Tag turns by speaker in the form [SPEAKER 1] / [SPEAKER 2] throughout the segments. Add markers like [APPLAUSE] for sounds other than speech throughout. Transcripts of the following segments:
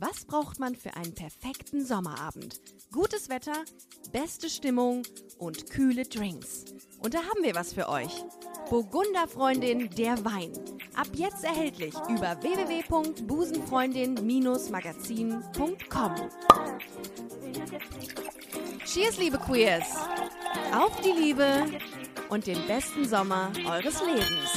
[SPEAKER 1] Was braucht man für einen perfekten Sommerabend? Gutes Wetter, beste Stimmung und kühle Drinks. Und da haben wir was für euch. Burgunderfreundin der Wein. Ab jetzt erhältlich über www.busenfreundin-magazin.com. Cheers, liebe Queers! Auf die Liebe und den besten Sommer eures Lebens.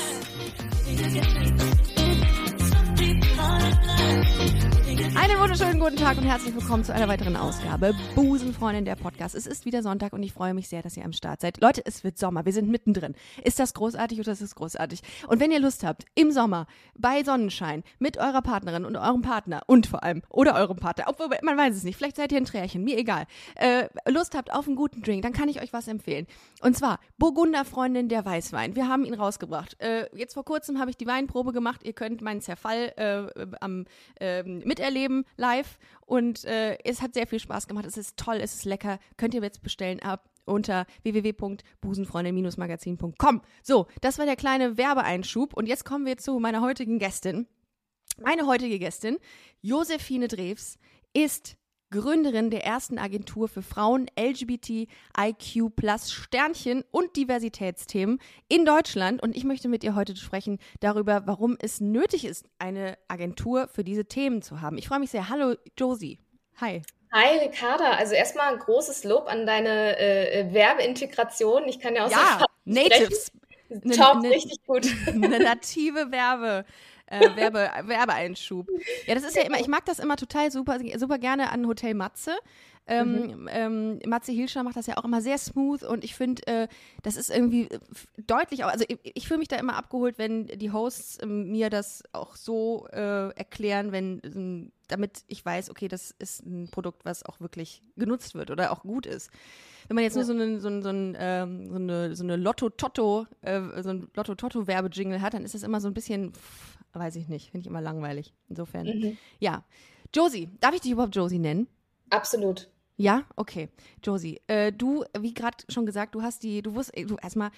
[SPEAKER 1] Einen wunderschönen guten Tag und herzlich willkommen zu einer weiteren Ausgabe Busenfreundin der Podcast. Es ist wieder Sonntag und ich freue mich sehr, dass ihr am Start seid. Leute, es wird Sommer. Wir sind mittendrin. Ist das großartig oder ist das großartig? Und wenn ihr Lust habt, im Sommer, bei Sonnenschein, mit eurer Partnerin und eurem Partner und vor allem, oder eurem Partner, obwohl man weiß es nicht, vielleicht seid ihr ein Trärchen, mir egal, äh, Lust habt auf einen guten Drink, dann kann ich euch was empfehlen. Und zwar Burgunderfreundin der Weißwein. Wir haben ihn rausgebracht. Äh, jetzt vor kurzem habe ich die Weinprobe gemacht. Ihr könnt meinen Zerfall äh, am, ähm, miterleben live und äh, es hat sehr viel Spaß gemacht. Es ist toll, es ist lecker. Könnt ihr jetzt bestellen ab unter www.busenfreundin-magazin.com. So, das war der kleine Werbeeinschub und jetzt kommen wir zu meiner heutigen Gästin. Meine heutige Gästin, Josephine Drews, ist Gründerin der ersten Agentur für Frauen, LGBTIQ Sternchen und Diversitätsthemen in Deutschland. Und ich möchte mit ihr heute sprechen darüber, warum es nötig ist, eine Agentur für diese Themen zu haben. Ich freue mich sehr. Hallo, Josie. Hi.
[SPEAKER 2] Hi Ricarda, also erstmal ein großes Lob an deine äh, Werbeintegration. Ich kann ja auch
[SPEAKER 1] ja, Natives.
[SPEAKER 2] Top, ne, richtig gut. [LAUGHS]
[SPEAKER 1] Eine native Werbe äh, Werbe, Werbeeinschub. Ja, das ist ja immer, ich mag das immer total super, super gerne an Hotel Matze. Ähm, mhm. ähm, Matze Hilscher macht das ja auch immer sehr smooth und ich finde, äh, das ist irgendwie deutlich, also ich, ich fühle mich da immer abgeholt, wenn die Hosts äh, mir das auch so äh, erklären, wenn, ähm, damit ich weiß, okay, das ist ein Produkt, was auch wirklich genutzt wird oder auch gut ist. Wenn man jetzt nur so, eine, so, ein, so, ein, ähm, so eine, so eine Lotto-Totto, äh, so ein Lotto-Totto-Werbejingle hat, dann ist das immer so ein bisschen, weiß ich nicht, finde ich immer langweilig. Insofern, mhm. ja. Josie, darf ich dich überhaupt Josie nennen?
[SPEAKER 2] Absolut.
[SPEAKER 1] Ja, okay. Josie, äh, du, wie gerade schon gesagt, du hast die, du wusst, du erstmal,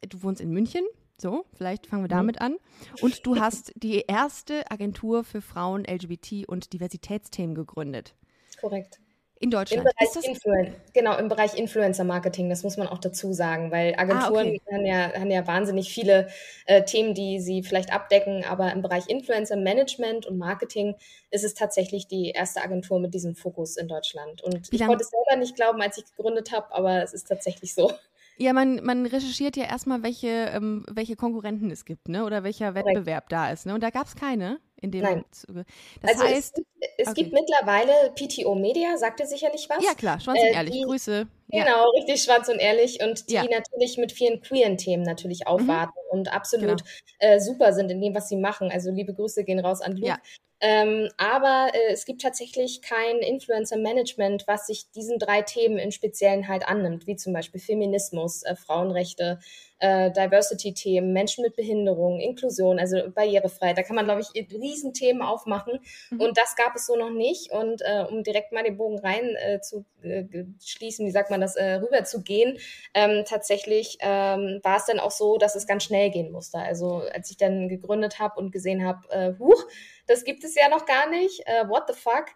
[SPEAKER 1] du wohnst in München, so, vielleicht fangen wir mhm. damit an. Und du hast die erste Agentur für Frauen, LGBT und Diversitätsthemen gegründet.
[SPEAKER 2] Korrekt.
[SPEAKER 1] In Deutschland.
[SPEAKER 2] Im Bereich Influen genau, im Bereich Influencer-Marketing, das muss man auch dazu sagen, weil Agenturen ah, okay. haben, ja, haben ja wahnsinnig viele äh, Themen, die sie vielleicht abdecken, aber im Bereich Influencer-Management und Marketing ist es tatsächlich die erste Agentur mit diesem Fokus in Deutschland. Und ich konnte es selber nicht glauben, als ich gegründet habe, aber es ist tatsächlich so.
[SPEAKER 1] Ja, man, man recherchiert ja erstmal, welche, ähm, welche Konkurrenten es gibt, ne? Oder welcher Wettbewerb Correct. da ist, ne? Und da gab es keine in dem
[SPEAKER 2] Nein. Zuge. Das also heißt, es, es okay. gibt mittlerweile PTO Media, sagt ihr sicherlich was?
[SPEAKER 1] Ja, klar, Schwanz und äh, ehrlich, die, Grüße.
[SPEAKER 2] Genau, ja. richtig schwarz und ehrlich und die ja. natürlich mit vielen queeren Themen natürlich mhm. aufwarten mhm. und absolut genau. äh, super sind in dem, was sie machen. Also liebe Grüße gehen raus an Luke. Ja. Ähm, aber äh, es gibt tatsächlich kein Influencer-Management, was sich diesen drei Themen im Speziellen halt annimmt, wie zum Beispiel Feminismus, äh, Frauenrechte, äh, Diversity-Themen, Menschen mit Behinderung, Inklusion, also Barrierefreiheit. Da kann man, glaube ich, Riesenthemen aufmachen. Mhm. Und das gab es so noch nicht. Und äh, um direkt mal den Bogen rein äh, zu äh, schließen, wie sagt man das, äh, rüber zu gehen, ähm, tatsächlich ähm, war es dann auch so, dass es ganz schnell gehen musste. Also als ich dann gegründet habe und gesehen habe, äh, huch, das gibt es ja noch gar nicht, äh, what the fuck,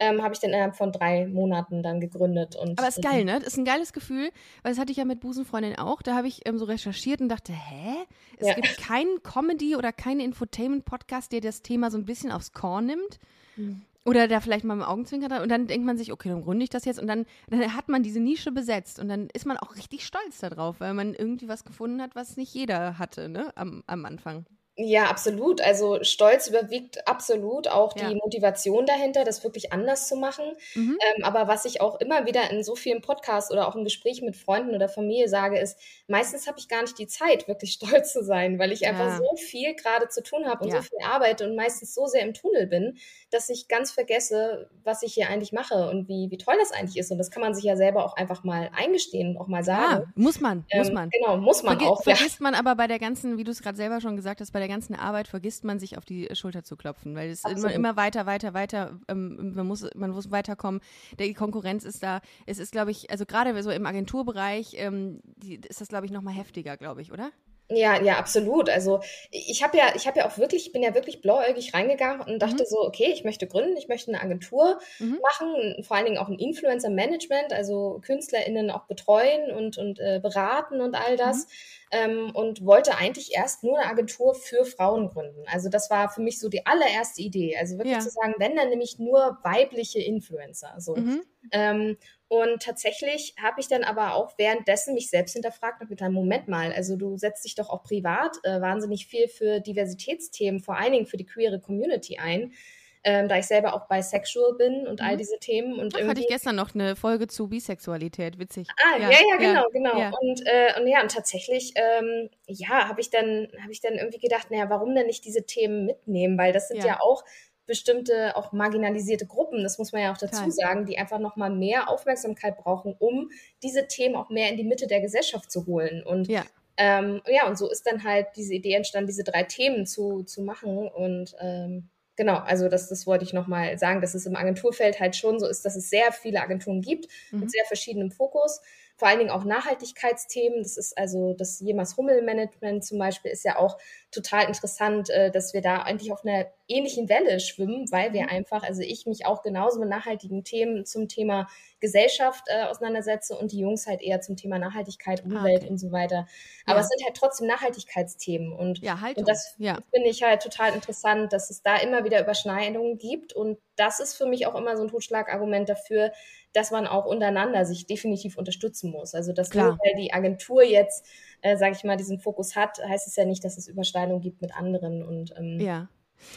[SPEAKER 2] ähm, habe ich dann innerhalb von drei Monaten dann gegründet. Und,
[SPEAKER 1] Aber ist geil, ne? Das ist ein geiles Gefühl, weil das hatte ich ja mit Busenfreundin auch. Da habe ich ähm, so recherchiert und dachte, hä? Es ja. gibt keinen Comedy- oder keinen Infotainment-Podcast, der das Thema so ein bisschen aufs Korn nimmt. Mhm. Oder da vielleicht mal im Augenzwinker dran. Und dann denkt man sich, okay, dann gründe ich das jetzt. Und dann, dann hat man diese Nische besetzt. Und dann ist man auch richtig stolz darauf, weil man irgendwie was gefunden hat, was nicht jeder hatte, ne? Am, am Anfang.
[SPEAKER 2] Ja, absolut. Also Stolz überwiegt absolut auch die ja. Motivation dahinter, das wirklich anders zu machen. Mhm. Ähm, aber was ich auch immer wieder in so vielen Podcasts oder auch im Gespräch mit Freunden oder Familie sage, ist, meistens habe ich gar nicht die Zeit, wirklich [LAUGHS] stolz zu sein, weil ich einfach so viel gerade zu tun habe und ja. so viel arbeite und meistens so sehr im Tunnel bin, dass ich ganz vergesse, was ich hier eigentlich mache und wie, wie toll das eigentlich ist. Und das kann man sich ja selber auch einfach mal eingestehen und auch mal sagen.
[SPEAKER 1] Ja, muss man, ähm, muss man.
[SPEAKER 2] Genau, muss man
[SPEAKER 1] Verge
[SPEAKER 2] auch.
[SPEAKER 1] Vergisst man aber bei der ganzen, wie du es gerade selber schon gesagt hast, bei der ganzen Arbeit vergisst man sich auf die Schulter zu klopfen, weil es immer, immer weiter, weiter, weiter, ähm, man, muss, man muss weiterkommen. Die Konkurrenz ist da. Es ist, glaube ich, also gerade so im Agenturbereich ähm, die, ist das, glaube ich, noch mal heftiger, glaube ich, oder?
[SPEAKER 2] Ja, ja, absolut. Also ich habe ja, ich habe ja auch wirklich, ich bin ja wirklich blauäugig reingegangen und dachte mhm. so, okay, ich möchte gründen, ich möchte eine Agentur mhm. machen, vor allen Dingen auch ein Influencer-Management, also KünstlerInnen auch betreuen und, und äh, beraten und all das. Mhm. Ähm, und wollte eigentlich erst nur eine Agentur für Frauen gründen. Also das war für mich so die allererste Idee. Also wirklich ja. zu sagen, wenn dann nämlich nur weibliche Influencer. So. Mhm. Ähm, und tatsächlich habe ich dann aber auch währenddessen mich selbst hinterfragt und gedacht, Moment mal, also du setzt dich doch auch privat äh, wahnsinnig viel für Diversitätsthemen, vor allen Dingen für die queere Community ein. Ähm, da ich selber auch bisexual bin und mhm. all diese Themen. Und
[SPEAKER 1] Ach, hatte ich gestern noch eine Folge zu Bisexualität, witzig.
[SPEAKER 2] Ah, ja, ja, ja genau, genau. Ja. Und, äh, und ja, und tatsächlich, ähm, ja, habe ich dann, habe ich dann irgendwie gedacht, naja, warum denn nicht diese Themen mitnehmen? Weil das sind ja, ja auch bestimmte auch marginalisierte Gruppen, das muss man ja auch dazu Total. sagen, die einfach nochmal mehr Aufmerksamkeit brauchen, um diese Themen auch mehr in die Mitte der Gesellschaft zu holen. Und ja. Ähm, ja, und so ist dann halt diese Idee entstanden, diese drei Themen zu, zu machen. Und ähm, genau, also das, das wollte ich nochmal sagen, dass es im Agenturfeld halt schon so ist, dass es sehr viele Agenturen gibt mhm. mit sehr verschiedenem Fokus vor allen Dingen auch Nachhaltigkeitsthemen. Das ist also das Jemas Hummel Management zum Beispiel ist ja auch total interessant, äh, dass wir da eigentlich auf einer ähnlichen Welle schwimmen, weil wir mhm. einfach, also ich mich auch genauso mit nachhaltigen Themen zum Thema Gesellschaft äh, auseinandersetze und die Jungs halt eher zum Thema Nachhaltigkeit, ah, Umwelt okay. und so weiter. Aber ja. es sind halt trotzdem Nachhaltigkeitsthemen und,
[SPEAKER 1] ja,
[SPEAKER 2] und das ja. finde ich halt total interessant, dass es da immer wieder Überschneidungen gibt und das ist für mich auch immer so ein Totschlagargument dafür, dass man auch untereinander sich definitiv unterstützen muss. Also dass Klar. nur weil die Agentur jetzt, äh, sage ich mal, diesen Fokus hat, heißt es ja nicht, dass es Überschneidungen gibt mit anderen und
[SPEAKER 1] ähm, ja.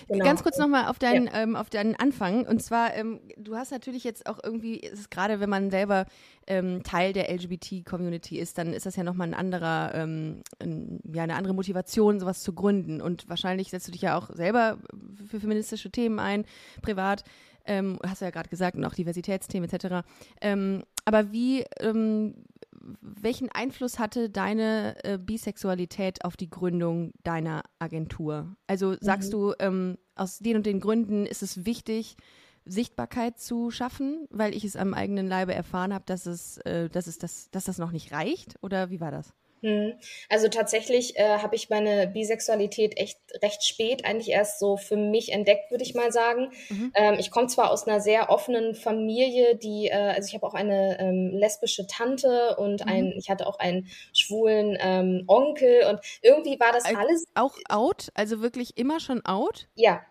[SPEAKER 1] Genau. Ganz kurz nochmal auf deinen, ja. ähm, auf deinen Anfang. Und zwar, ähm, du hast natürlich jetzt auch irgendwie, ist gerade wenn man selber ähm, Teil der LGBT-Community ist, dann ist das ja nochmal ein anderer, ähm, ein, ja, eine andere Motivation, sowas zu gründen. Und wahrscheinlich setzt du dich ja auch selber für feministische Themen ein, privat ähm, hast du ja gerade gesagt, und auch Diversitätsthemen etc. Ähm, aber wie, welchen Einfluss hatte deine äh, Bisexualität auf die Gründung deiner Agentur? Also sagst mhm. du, ähm, aus den und den Gründen ist es wichtig, Sichtbarkeit zu schaffen, weil ich es am eigenen Leibe erfahren habe, dass es, äh, dass es das, dass das noch nicht reicht? Oder wie war das?
[SPEAKER 2] Hm. Also tatsächlich äh, habe ich meine Bisexualität echt recht spät eigentlich erst so für mich entdeckt, würde ich mal sagen. Mhm. Ähm, ich komme zwar aus einer sehr offenen Familie, die, äh, also ich habe auch eine ähm, lesbische Tante und mhm. ein, ich hatte auch einen schwulen ähm, Onkel und irgendwie war das alles.
[SPEAKER 1] Auch out? Also wirklich immer schon out?
[SPEAKER 2] Ja.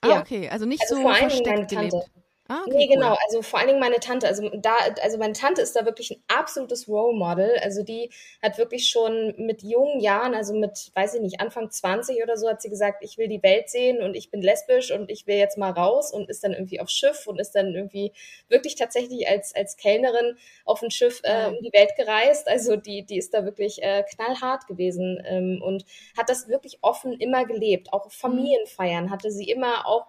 [SPEAKER 1] Ah, ja. okay. Also nicht also so vor versteckt meine Tante.
[SPEAKER 2] Ah, okay, nee, genau. Cool. Also vor allen Dingen meine Tante. Also da, also meine Tante ist da wirklich ein absolutes Role Model. Also die hat wirklich schon mit jungen Jahren, also mit, weiß ich nicht, Anfang 20 oder so, hat sie gesagt, ich will die Welt sehen und ich bin lesbisch und ich will jetzt mal raus und ist dann irgendwie auf Schiff und ist dann irgendwie wirklich tatsächlich als, als Kellnerin auf ein Schiff äh, um die Welt gereist. Also die, die ist da wirklich äh, knallhart gewesen ähm, und hat das wirklich offen immer gelebt. Auch. Familienfeiern hatte sie immer auch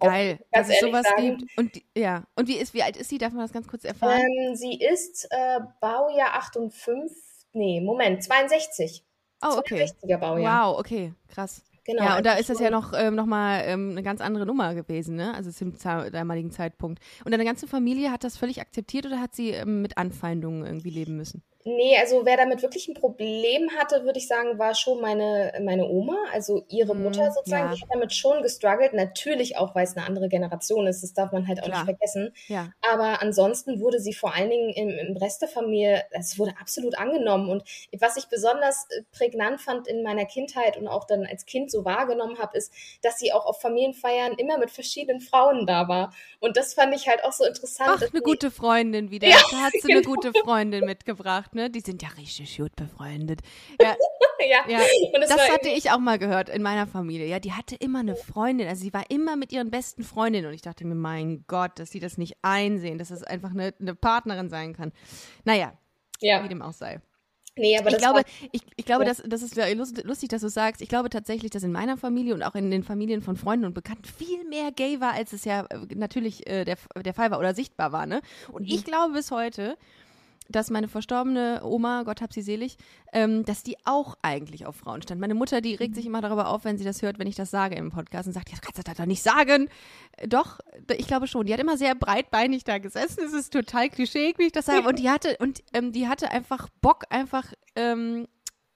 [SPEAKER 1] Geil, dass es sowas sagen. gibt. Und ja, und wie ist, wie alt ist sie? Darf man das ganz kurz erfahren?
[SPEAKER 2] Ähm, sie ist äh, Baujahr 58, nee, Moment, 62.
[SPEAKER 1] Oh, okay. 62er Baujahr. Wow, okay, krass. Genau. Ja, und da ist das ja noch, ähm, noch mal ähm, eine ganz andere Nummer gewesen, ne? Also zum damaligen Zeitpunkt. Und deine ganze Familie hat das völlig akzeptiert oder hat sie ähm, mit Anfeindungen irgendwie leben müssen?
[SPEAKER 2] Nee, also wer damit wirklich ein Problem hatte, würde ich sagen, war schon meine, meine Oma, also ihre mhm, Mutter sozusagen. Ja. Die hat damit schon gestruggelt. Natürlich auch, weil es eine andere Generation ist. Das darf man halt auch Klar. nicht vergessen. Ja. Aber ansonsten wurde sie vor allen Dingen im, im Rest der Familie, es wurde absolut angenommen. Und was ich besonders äh, prägnant fand in meiner Kindheit und auch dann als Kind so wahrgenommen habe, ist, dass sie auch auf Familienfeiern immer mit verschiedenen Frauen da war. Und das fand ich halt auch so interessant.
[SPEAKER 1] Ach, eine gute Freundin wieder. Ja, da hat sie genau. eine gute Freundin mitgebracht ne? Die sind ja richtig gut befreundet. Ja, [LAUGHS] ja. ja. das, das hatte ich auch mal gehört in meiner Familie. Ja, die hatte immer eine Freundin. Also sie war immer mit ihren besten Freundinnen. Und ich dachte mir, mein Gott, dass sie das nicht einsehen, dass es das einfach eine, eine Partnerin sein kann. Naja, ja. wie dem auch sei. Nee, aber ich glaube, ich, ich glaube, ja. das, das ist lustig, dass du sagst. Ich glaube tatsächlich, dass in meiner Familie und auch in den Familien von Freunden und Bekannten viel mehr gay war, als es ja äh, natürlich äh, der, der Fall war oder sichtbar war. Ne? Und mhm. ich glaube bis heute, dass meine verstorbene Oma, Gott hab sie selig, ähm, dass die auch eigentlich auf Frauen stand. Meine Mutter, die regt sich immer darüber auf, wenn sie das hört, wenn ich das sage im Podcast und sagt, das kannst du doch nicht sagen. Doch, ich glaube schon. Die hat immer sehr breitbeinig da gesessen. Es ist total klischeeig, wie ich das sage. Und die hatte, und ähm, die hatte einfach Bock, einfach ähm,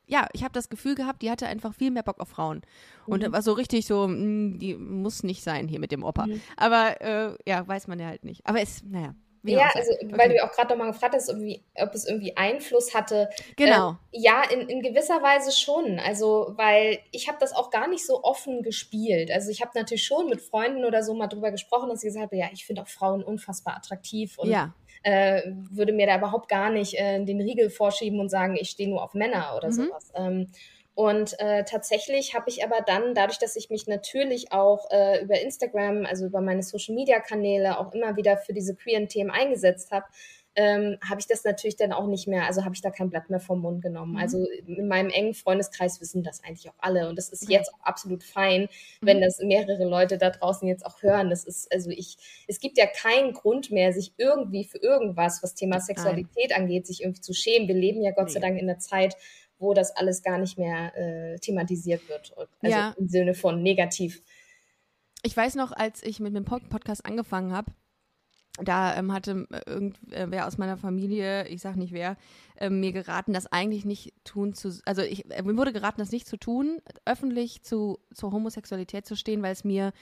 [SPEAKER 1] ja, ich habe das Gefühl gehabt, die hatte einfach viel mehr Bock auf Frauen. Und mhm. war so richtig so, mh, hm, die muss nicht sein hier mit dem Opa. Mhm. Aber äh, ja, weiß man ja halt nicht. Aber es, naja.
[SPEAKER 2] Ja, also okay. weil du auch gerade nochmal gefragt hast, ob es irgendwie Einfluss hatte.
[SPEAKER 1] Genau.
[SPEAKER 2] Äh, ja, in, in gewisser Weise schon. Also, weil ich habe das auch gar nicht so offen gespielt. Also ich habe natürlich schon mit Freunden oder so mal drüber gesprochen, dass ich gesagt habe, ja, ich finde auch Frauen unfassbar attraktiv und
[SPEAKER 1] ja.
[SPEAKER 2] äh, würde mir da überhaupt gar nicht äh, den Riegel vorschieben und sagen, ich stehe nur auf Männer oder mhm. sowas. Ähm, und äh, tatsächlich habe ich aber dann, dadurch, dass ich mich natürlich auch äh, über Instagram, also über meine Social-Media-Kanäle auch immer wieder für diese queeren Themen eingesetzt habe, ähm, habe ich das natürlich dann auch nicht mehr, also habe ich da kein Blatt mehr vom Mund genommen. Mhm. Also in meinem engen Freundeskreis wissen das eigentlich auch alle und das ist jetzt auch absolut fein, mhm. wenn das mehrere Leute da draußen jetzt auch hören. Das ist, also ich, es gibt ja keinen Grund mehr, sich irgendwie für irgendwas, was Thema Sexualität Nein. angeht, sich irgendwie zu schämen. Wir leben ja Gott nee. sei Dank in der Zeit, wo das alles gar nicht mehr äh, thematisiert wird. Also ja. im Sinne von negativ.
[SPEAKER 1] Ich weiß noch, als ich mit dem Podcast angefangen habe, da ähm, hatte äh, irgendwer aus meiner Familie, ich sag nicht wer, äh, mir geraten, das eigentlich nicht tun zu, also ich, äh, mir wurde geraten, das nicht zu tun, öffentlich zu, zur Homosexualität zu stehen, weil es mir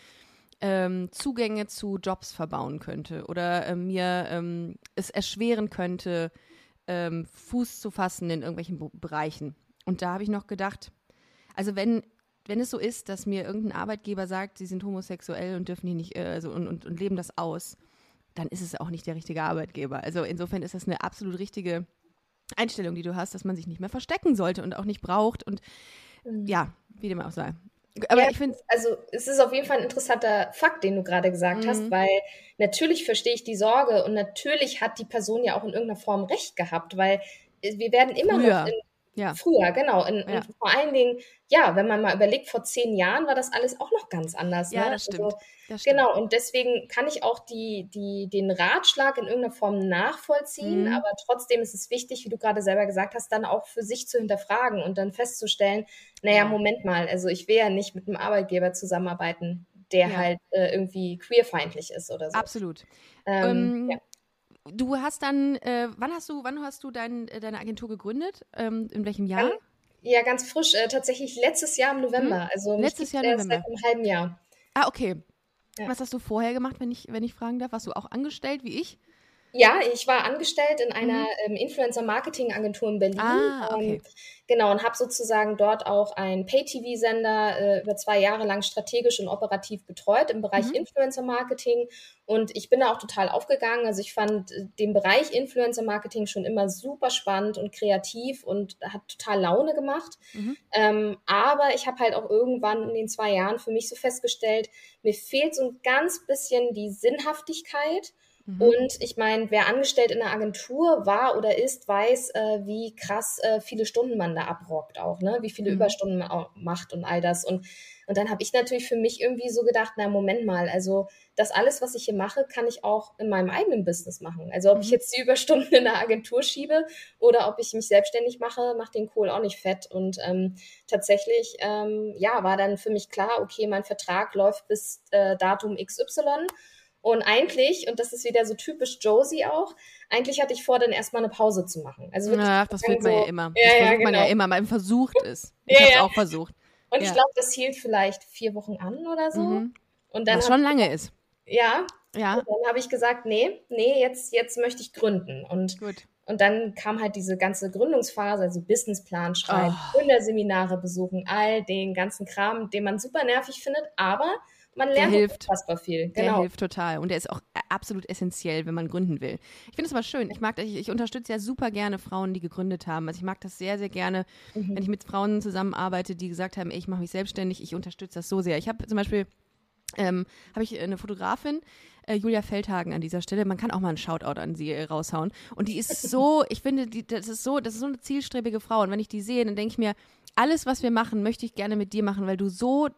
[SPEAKER 1] ähm, Zugänge zu Jobs verbauen könnte oder äh, mir ähm, es erschweren könnte, ähm, Fuß zu fassen in irgendwelchen Bo Bereichen. Und da habe ich noch gedacht, also wenn, wenn es so ist, dass mir irgendein Arbeitgeber sagt, sie sind homosexuell und dürfen hier nicht, äh, also und, und, und leben das aus, dann ist es auch nicht der richtige Arbeitgeber. Also insofern ist das eine absolut richtige Einstellung, die du hast, dass man sich nicht mehr verstecken sollte und auch nicht braucht. Und mhm. ja, wie dem auch sei.
[SPEAKER 2] Aber ja, ich finde. Also, es ist auf jeden Fall ein interessanter Fakt, den du gerade gesagt mhm. hast, weil natürlich verstehe ich die Sorge und natürlich hat die Person ja auch in irgendeiner Form Recht gehabt, weil wir werden immer Früher. noch in
[SPEAKER 1] ja.
[SPEAKER 2] Früher, genau. In, ja. Und vor allen Dingen, ja, wenn man mal überlegt, vor zehn Jahren war das alles auch noch ganz anders.
[SPEAKER 1] Ja,
[SPEAKER 2] ne?
[SPEAKER 1] das, stimmt.
[SPEAKER 2] Also,
[SPEAKER 1] das stimmt.
[SPEAKER 2] Genau, und deswegen kann ich auch die, die, den Ratschlag in irgendeiner Form nachvollziehen, mhm. aber trotzdem ist es wichtig, wie du gerade selber gesagt hast, dann auch für sich zu hinterfragen und dann festzustellen, naja, Moment mal, also ich will ja nicht mit einem Arbeitgeber zusammenarbeiten, der ja. halt äh, irgendwie queerfeindlich ist oder so.
[SPEAKER 1] Absolut. Ähm, ähm, ja. Du hast dann, äh, wann hast du, wann hast du dein, äh, deine Agentur gegründet? Ähm, in welchem Jahr?
[SPEAKER 2] Ja, ganz frisch. Äh, tatsächlich letztes Jahr im November. Hm? Also
[SPEAKER 1] letztes Jahr im November.
[SPEAKER 2] Seit einem halben Jahr.
[SPEAKER 1] Ah, okay. Ja. Was hast du vorher gemacht, wenn ich, wenn ich fragen darf? Warst du auch angestellt wie ich?
[SPEAKER 2] Ja, ich war angestellt in einer mhm. ähm, Influencer-Marketing-Agentur in Berlin.
[SPEAKER 1] Ah, okay.
[SPEAKER 2] ähm, genau, und habe sozusagen dort auch einen Pay-TV-Sender äh, über zwei Jahre lang strategisch und operativ betreut im Bereich mhm. Influencer-Marketing. Und ich bin da auch total aufgegangen. Also ich fand äh, den Bereich Influencer-Marketing schon immer super spannend und kreativ und hat total Laune gemacht. Mhm. Ähm, aber ich habe halt auch irgendwann in den zwei Jahren für mich so festgestellt, mir fehlt so ein ganz bisschen die Sinnhaftigkeit Mhm. Und ich meine, wer angestellt in einer Agentur war oder ist, weiß, äh, wie krass äh, viele Stunden man da abrockt auch, ne? Wie viele mhm. Überstunden man macht und all das. Und, und dann habe ich natürlich für mich irgendwie so gedacht, na Moment mal, also das alles, was ich hier mache, kann ich auch in meinem eigenen Business machen. Also ob mhm. ich jetzt die Überstunden in der Agentur schiebe oder ob ich mich selbstständig mache, macht den Kohl auch nicht fett. Und ähm, tatsächlich, ähm, ja, war dann für mich klar, okay, mein Vertrag läuft bis äh, Datum XY. Und eigentlich, und das ist wieder so typisch Josie auch, eigentlich hatte ich vor, dann erstmal eine Pause zu machen. Also
[SPEAKER 1] wirklich Ach, das will man so, ja immer.
[SPEAKER 2] Das ja,
[SPEAKER 1] versucht
[SPEAKER 2] ja, genau.
[SPEAKER 1] man ja immer. Man versucht es. [LAUGHS] Ich ja, habe es auch versucht.
[SPEAKER 2] Und ich glaube, das hielt vielleicht vier Wochen an oder so. Mhm.
[SPEAKER 1] Und dann Was schon lange ist.
[SPEAKER 2] Ja.
[SPEAKER 1] Ja.
[SPEAKER 2] Und dann habe ich gesagt, nee, nee, jetzt, jetzt möchte ich gründen. Und
[SPEAKER 1] Gut.
[SPEAKER 2] Und dann kam halt diese ganze Gründungsphase, also Businessplan schreiben, oh. Gründerseminare besuchen, all den ganzen Kram, den man super nervig findet, aber man lernt
[SPEAKER 1] der hilft.
[SPEAKER 2] unfassbar viel.
[SPEAKER 1] Genau. Der hilft total. Und der ist auch absolut essentiell, wenn man gründen will. Ich finde es aber schön. Ich mag, ich, ich unterstütze ja super gerne Frauen, die gegründet haben. Also ich mag das sehr, sehr gerne, mhm. wenn ich mit Frauen zusammenarbeite, die gesagt haben, ey, ich mache mich selbstständig. Ich unterstütze das so sehr. Ich habe zum Beispiel ähm, habe ich eine Fotografin, äh, Julia Feldhagen an dieser Stelle. Man kann auch mal einen Shoutout an sie äh, raushauen. Und die ist [LAUGHS] so, ich finde, die, das ist so, das ist so eine zielstrebige Frau. Und wenn ich die sehe, dann denke ich mir, alles, was wir machen, möchte ich gerne mit dir machen, weil du so äh,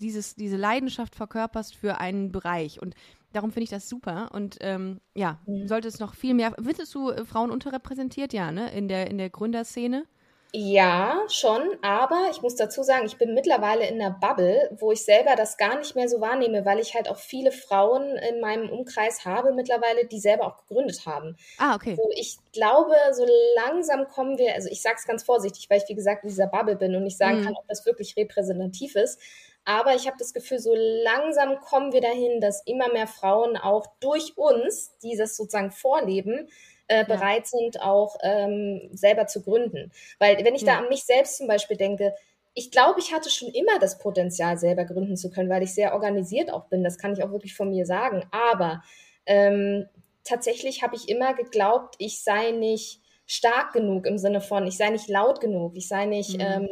[SPEAKER 1] dieses, diese Leidenschaft verkörperst für einen Bereich. Und darum finde ich das super. Und ähm, ja, mhm. sollte es noch viel mehr. Findest du äh, Frauen unterrepräsentiert, ja, ne? In der, in der Gründerszene?
[SPEAKER 2] Ja, schon, aber ich muss dazu sagen, ich bin mittlerweile in einer Bubble, wo ich selber das gar nicht mehr so wahrnehme, weil ich halt auch viele Frauen in meinem Umkreis habe mittlerweile, die selber auch gegründet haben.
[SPEAKER 1] Ah, okay.
[SPEAKER 2] So, ich glaube, so langsam kommen wir, also ich sage es ganz vorsichtig, weil ich wie gesagt in dieser Bubble bin und nicht sagen mhm. kann, ob das wirklich repräsentativ ist. Aber ich habe das Gefühl, so langsam kommen wir dahin, dass immer mehr Frauen auch durch uns, die das sozusagen vorleben, äh, bereit sind, auch ähm, selber zu gründen. Weil wenn ich ja. da an mich selbst zum Beispiel denke, ich glaube, ich hatte schon immer das Potenzial, selber gründen zu können, weil ich sehr organisiert auch bin. Das kann ich auch wirklich von mir sagen. Aber ähm, tatsächlich habe ich immer geglaubt, ich sei nicht stark genug im Sinne von, ich sei nicht laut genug, ich sei nicht mhm. ähm,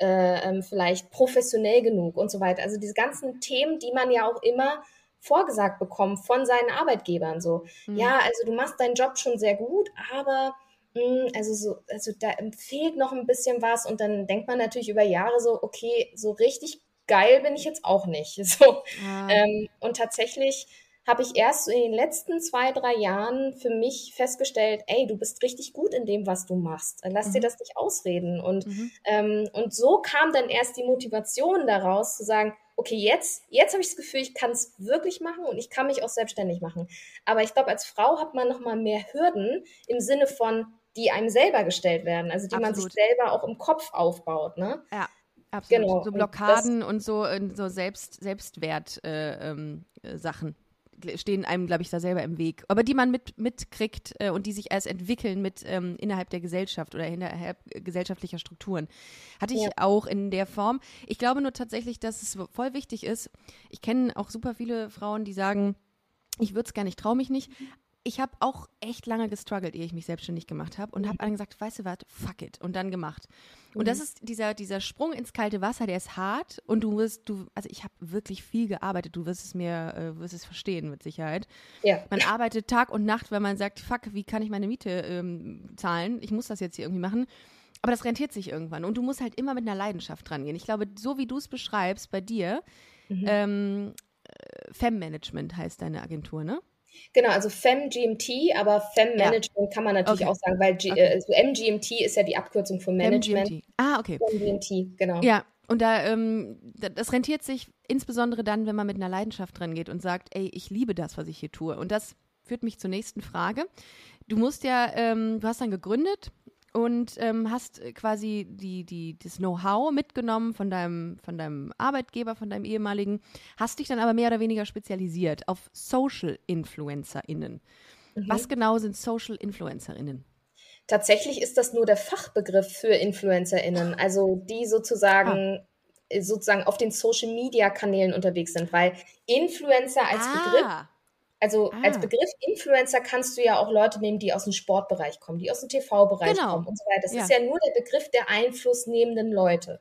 [SPEAKER 2] äh, ähm, vielleicht professionell genug und so weiter. Also diese ganzen Themen, die man ja auch immer vorgesagt bekommen von seinen Arbeitgebern. So, mhm. ja, also du machst deinen Job schon sehr gut, aber hm, also so, also da fehlt noch ein bisschen was und dann denkt man natürlich über Jahre so, okay, so richtig geil bin ich jetzt auch nicht. [LAUGHS] So. Ah. Ähm, und tatsächlich habe ich erst in den letzten zwei, drei Jahren für mich festgestellt, ey, du bist richtig gut in dem, was du machst. Lass mhm. dir das nicht ausreden. Und, mhm. ähm, und so kam dann erst die Motivation daraus zu sagen, okay, jetzt, jetzt habe ich das Gefühl, ich kann es wirklich machen und ich kann mich auch selbstständig machen. Aber ich glaube, als Frau hat man noch mal mehr Hürden im Sinne von, die einem selber gestellt werden, also die Absolut. man sich selber auch im Kopf aufbaut. Ne?
[SPEAKER 1] Ja. Absolut. Genau. So Blockaden und, das, und so, äh, so Selbst, Selbstwert äh, ähm, äh, stehen einem, glaube ich, da selber im Weg. Aber die man mit, mitkriegt äh, und die sich erst entwickeln mit ähm, innerhalb der Gesellschaft oder innerhalb gesellschaftlicher Strukturen. Hatte ich ja. auch in der Form. Ich glaube nur tatsächlich, dass es voll wichtig ist. Ich kenne auch super viele Frauen, die sagen, ich würde es gar nicht, traue mich nicht ich habe auch echt lange gestruggelt, ehe ich mich selbstständig gemacht habe und habe dann gesagt, weißt du was, fuck it und dann gemacht. Und das mhm. ist dieser, dieser Sprung ins kalte Wasser, der ist hart und du wirst, du, also ich habe wirklich viel gearbeitet, du wirst es mir, äh, wirst es verstehen mit Sicherheit. Ja. Man arbeitet Tag und Nacht, weil man sagt, fuck, wie kann ich meine Miete ähm, zahlen? Ich muss das jetzt hier irgendwie machen. Aber das rentiert sich irgendwann und du musst halt immer mit einer Leidenschaft rangehen. Ich glaube, so wie du es beschreibst bei dir, mhm. ähm, äh, Fem-Management heißt deine Agentur, ne?
[SPEAKER 2] Genau, also FemGMT, aber Fem-Management ja. kann man natürlich okay. auch sagen, weil G okay. äh, also MGMT ist ja die Abkürzung für Management.
[SPEAKER 1] FemGMT. Ah, okay.
[SPEAKER 2] FemGMT, genau.
[SPEAKER 1] Ja, und da, ähm, das rentiert sich insbesondere dann, wenn man mit einer Leidenschaft dran geht und sagt, ey, ich liebe das, was ich hier tue. Und das führt mich zur nächsten Frage. Du musst ja, ähm, du hast dann gegründet und ähm, hast äh, quasi die, die, das Know-how mitgenommen von deinem, von deinem Arbeitgeber, von deinem ehemaligen, hast dich dann aber mehr oder weniger spezialisiert auf Social InfluencerInnen. Mhm. Was genau sind Social InfluencerInnen?
[SPEAKER 2] Tatsächlich ist das nur der Fachbegriff für InfluencerInnen, also die sozusagen ah sozusagen auf den Social Media Kanälen unterwegs sind, weil Influencer als ah. Begriff also ah. als Begriff Influencer kannst du ja auch Leute nehmen, die aus dem Sportbereich kommen, die aus dem TV-Bereich genau. kommen und so weiter. Das ja. ist ja nur der Begriff der einflussnehmenden Leute.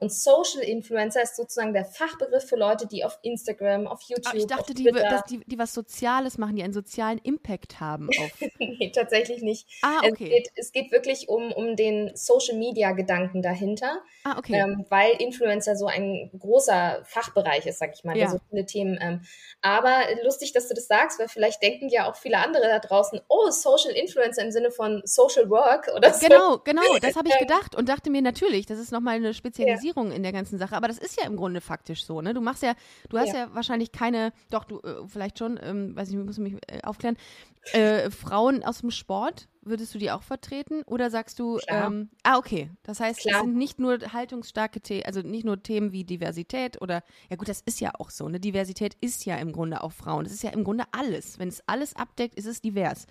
[SPEAKER 2] Und Social Influencer ist sozusagen der Fachbegriff für Leute, die auf Instagram, auf YouTube. Aber
[SPEAKER 1] ich dachte, die, dass die, die was Soziales machen, die einen sozialen Impact haben. [LAUGHS]
[SPEAKER 2] nee, tatsächlich nicht.
[SPEAKER 1] Ah, okay.
[SPEAKER 2] Es geht, es geht wirklich um, um den Social Media Gedanken dahinter.
[SPEAKER 1] Ah, okay.
[SPEAKER 2] Ähm, weil Influencer so ein großer Fachbereich ist, sag ich mal, ja. der so viele Themen. Ähm, aber lustig, dass du das sagst, weil vielleicht denken ja auch viele andere da draußen, oh, Social Influencer im Sinne von Social Work oder so.
[SPEAKER 1] Genau, genau, das habe ich [LAUGHS] ähm, gedacht und dachte mir natürlich, das ist nochmal eine Spezialisierung. Ja Spezialisierung in der ganzen Sache, aber das ist ja im Grunde faktisch so, ne? Du machst ja, du hast ja, ja wahrscheinlich keine, doch, du, äh, vielleicht schon, ähm, weiß ich, muss mich äh, aufklären, äh, Frauen aus dem Sport, würdest du die auch vertreten? Oder sagst du, ähm, ah, okay, das heißt, Klar. es sind nicht nur haltungsstarke Themen, also nicht nur Themen wie Diversität oder, ja gut, das ist ja auch so, ne? Diversität ist ja im Grunde auch Frauen. Das ist ja im Grunde alles. Wenn es alles abdeckt, ist es divers.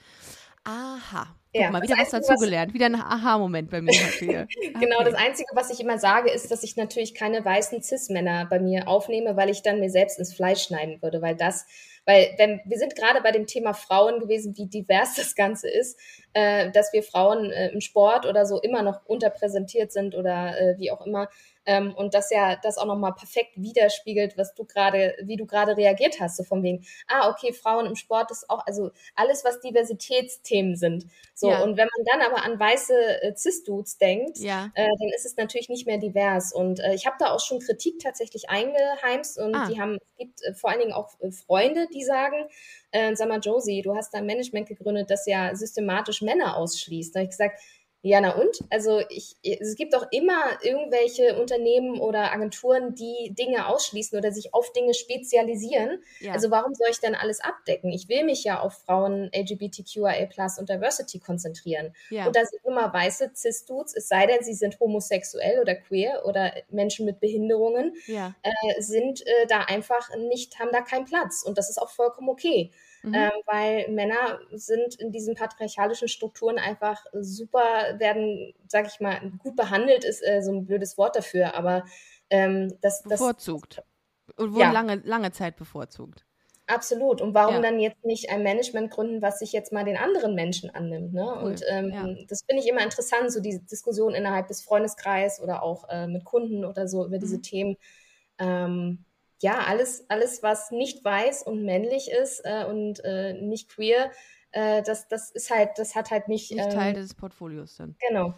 [SPEAKER 1] Aha. Ja, mal, wieder was dazugelernt. Wieder ein Aha-Moment bei mir [LAUGHS] heute
[SPEAKER 2] genau, das Einzige, was ich immer sage, ist, dass ich natürlich keine weißen Cis-Männer bei mir aufnehme, weil ich dann mir selbst ins Fleisch schneiden würde, weil das, weil wenn, wir sind gerade bei dem Thema Frauen gewesen, wie divers das Ganze ist, äh, dass wir Frauen äh, im Sport oder so immer noch unterpräsentiert sind oder äh, wie auch immer. Ähm, und das ja das auch nochmal perfekt widerspiegelt, was du gerade, wie du gerade reagiert hast, so von wegen, ah, okay, Frauen im Sport ist auch, also alles, was Diversitätsthemen sind. So, ja. und wenn man dann aber an weiße äh, Cis-Dudes denkt, ja. äh, dann ist es natürlich nicht mehr divers. Und äh, ich habe da auch schon Kritik tatsächlich eingeheimst und ah. die haben, es gibt äh, vor allen Dingen auch äh, Freunde, die sagen, äh, sag mal, Josie, du hast da ein Management gegründet, das ja systematisch Männer ausschließt. Da habe ich gesagt, Ja, na und? Also ich, es gibt auch immer irgendwelche Unternehmen oder Agenturen, die Dinge ausschließen oder sich auf Dinge spezialisieren. Ja. Also warum soll ich denn alles abdecken? Ich will mich ja auf Frauen, LGBTQIA und Diversity konzentrieren. Ja. Und da sind immer weiße Cis-Dudes, es sei denn, sie sind homosexuell oder queer oder Menschen mit Behinderungen, ja. äh, sind äh, da einfach nicht, haben da keinen Platz. Und das ist auch vollkommen okay mhm. ähm, weil Männer sind in diesen patriarchalischen Strukturen einfach super, werden, sag ich mal, gut behandelt, ist äh, so ein blödes Wort dafür, aber ähm, das,
[SPEAKER 1] das bevorzugt. Und wurden ja. lange, lange Zeit bevorzugt.
[SPEAKER 2] Absolut. Und warum ja. dann jetzt nicht ein Management gründen, was sich jetzt mal den anderen Menschen annimmt? Ne? Cool. Und ähm, ja. das finde ich immer interessant, so diese Diskussion innerhalb des Freundeskreises oder auch äh, mit Kunden oder so über diese mhm. Themen. Ähm, ja, alles, alles, was nicht weiß und männlich ist äh, und äh, nicht queer, äh, das, das ist halt, das hat halt nicht.
[SPEAKER 1] Nicht Teil ähm, des Portfolios dann.
[SPEAKER 2] Genau.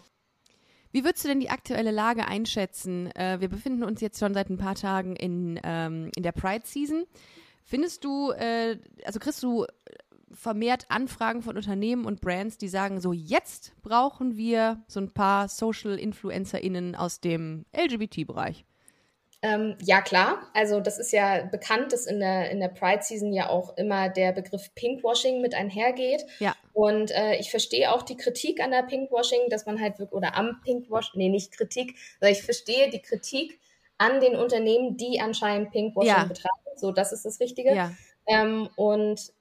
[SPEAKER 1] Wie würdest du denn die aktuelle Lage einschätzen? Äh, wir befinden uns jetzt schon seit ein paar Tagen in, ähm, in der Pride-Season. Findest du, äh, also kriegst du vermehrt Anfragen von Unternehmen und Brands, die sagen, so jetzt brauchen wir so ein paar Social-InfluencerInnen aus dem LGBT-Bereich?
[SPEAKER 2] Ähm, ja, klar. Also das ist ja bekannt, dass in der, in der Pride-Season ja auch immer der Begriff Pinkwashing mit einhergeht. Ja. Und äh, ich verstehe auch die Kritik an der Pinkwashing, dass man halt wirklich, oder am Pinkwashing, nee, nicht Kritik, sondern ich verstehe die Kritik an den Unternehmen, die anscheinend Pinkwashing ja. betreiben. So, das ist das Richtige. Ja. Ähm, und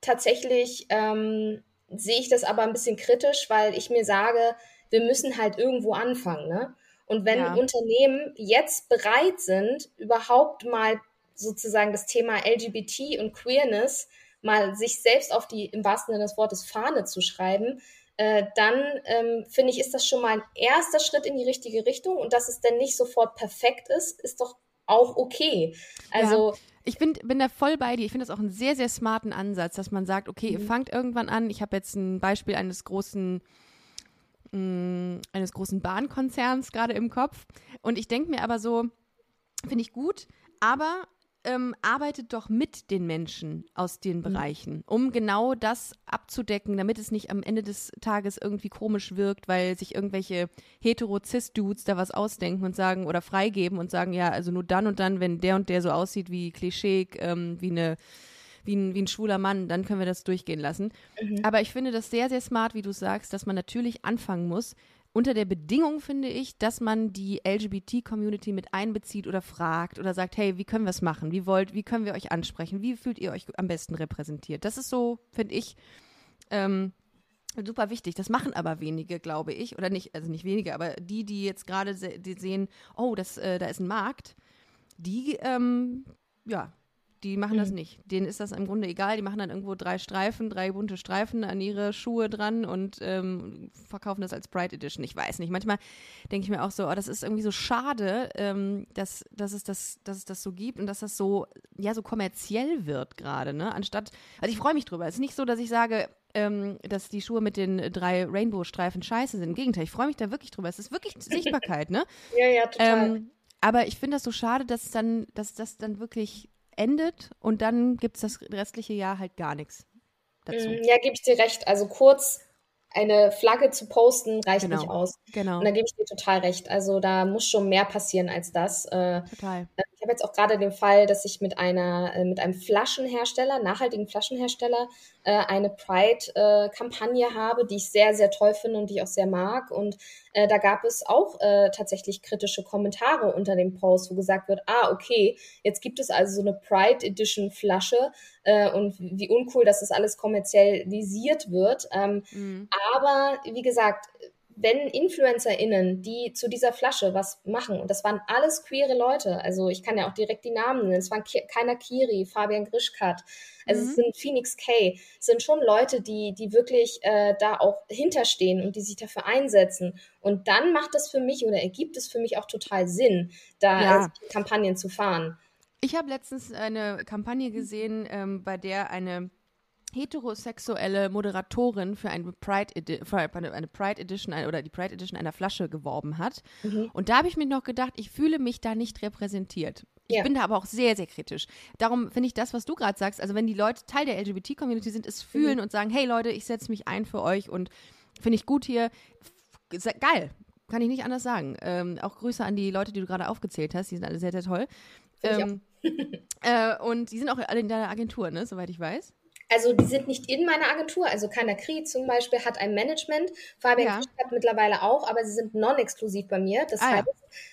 [SPEAKER 2] tatsächlich ähm, sehe ich das aber ein bisschen kritisch, weil ich mir sage, wir müssen halt irgendwo anfangen, ne? Und wenn ja. Unternehmen jetzt bereit sind, überhaupt mal sozusagen das Thema LGBT und Queerness mal sich selbst auf die, im wahrsten Sinne des Wortes, Fahne zu schreiben, äh, dann ähm, finde ich, ist das schon mal ein erster Schritt in die richtige Richtung. Und dass es dann nicht sofort perfekt ist, ist doch auch okay. Also.
[SPEAKER 1] Ja. Ich bin, bin da voll bei dir. Ich finde das auch einen sehr, sehr smarten Ansatz, dass man sagt, okay, mhm. ihr fangt irgendwann an. Ich habe jetzt ein Beispiel eines großen mh, mm, eines großen Bahnkonzerns gerade im Kopf. Und ich denke mir aber so, finde ich gut, aber ähm, arbeitet doch mit den Menschen aus den mhm. Bereichen, um genau das abzudecken, damit es nicht am Ende des Tages irgendwie komisch wirkt, weil sich irgendwelche hetero-cis-Dudes da was ausdenken und sagen oder freigeben und sagen, ja, also nur dann und dann, wenn der und der so aussieht wie Klischee, ähm, wie eine wie ein, wie ein schwuler Mann, dann können wir das durchgehen lassen. Mhm. Aber ich finde das sehr, sehr smart, wie du sagst, dass man natürlich anfangen muss, unter der Bedingung, finde ich, dass man die LGBT-Community mit einbezieht oder fragt oder sagt, hey, wie können wir es machen? Wie wollt, wie können wir euch ansprechen? Wie fühlt ihr euch am besten repräsentiert? Das ist so, finde ich, ähm, super wichtig. Das machen aber wenige, glaube ich, oder nicht, also nicht wenige, aber die, die jetzt gerade se sehen, oh, das, äh, da ist ein Markt, die, ähm, ja, die machen mhm. das nicht. Denen ist das im Grunde egal. Die machen dann irgendwo drei Streifen, drei bunte Streifen an ihre Schuhe dran und ähm, verkaufen das als Pride Edition. Ich weiß nicht. Manchmal denke ich mir auch so, oh, das ist irgendwie so schade, ähm, dass, dass, es das, dass es das so gibt und dass das so, ja, so kommerziell wird gerade, ne? Anstatt, also ich freue mich drüber. Es ist nicht so, dass ich sage, ähm, dass die Schuhe mit den drei Rainbow-Streifen scheiße sind. Im Gegenteil, ich freue mich da wirklich drüber. Es ist wirklich [LAUGHS] Sichtbarkeit, ne?
[SPEAKER 2] Ja, ja, total. Ähm,
[SPEAKER 1] aber ich finde das so schade, dass dann, dass das dann wirklich endet und dann gibt es das restliche Jahr halt gar nichts dazu. Mm,
[SPEAKER 2] ja, gebe ich dir recht. Also kurz eine Flagge zu posten reicht genau. nicht aus. Genau. Und da gebe ich dir total recht. Also da muss schon mehr passieren als das. Äh, total. Äh, ich habe jetzt auch gerade den Fall, dass ich mit einer, äh, mit einem Flaschenhersteller, nachhaltigen Flaschenhersteller, eine Pride-Kampagne habe, die ich sehr, sehr toll finde und die ich auch sehr mag. Und da gab es auch tatsächlich kritische Kommentare unter dem Post, wo gesagt wird, ah, okay, jetzt gibt es also so eine Pride Edition Flasche und wie uncool, dass das alles kommerzialisiert wird. Ähm, mhm. Aber wie gesagt, wenn InfluencerInnen, die zu dieser Flasche was machen, und das waren alles queere Leute, also ich kann ja auch direkt die Namen nennen, es waren keiner Kiri, Fabian Grischkat, also mhm. es sind Phoenix K, es sind schon Leute, die, die wirklich äh, da auch hinterstehen und die sich dafür einsetzen. Und dann macht es für mich oder ergibt es für mich auch total Sinn, da ja. äh, Kampagnen zu fahren.
[SPEAKER 1] Ich habe letztens eine Kampagne gesehen, ähm, bei der eine heterosexuelle Moderatorin für eine Pride, Edi für eine Pride Edition oder die Pride Edition einer Flasche geworben hat. Mhm. Und da habe ich mir noch gedacht, ich fühle mich da nicht repräsentiert. Ich ja. bin da aber auch sehr, sehr kritisch. Darum finde ich das, was du gerade sagst, also wenn die Leute Teil der LGBT-Community sind, es fühlen mhm. und sagen, hey Leute, ich setze mich ein für euch und finde ich gut hier, geil. Kann ich nicht anders sagen. Ähm, auch Grüße an die Leute, die du gerade aufgezählt hast. Die sind alle sehr, sehr toll. Ähm, [LAUGHS] äh, und die sind auch alle in deiner Agentur, ne? Soweit ich weiß.
[SPEAKER 2] Also die sind nicht in meiner Agentur. Also Keiner Kri zum Beispiel hat ein Management. Fabian ja. hat mittlerweile auch, aber sie sind non-exklusiv bei mir. Das ah, heißt, ja.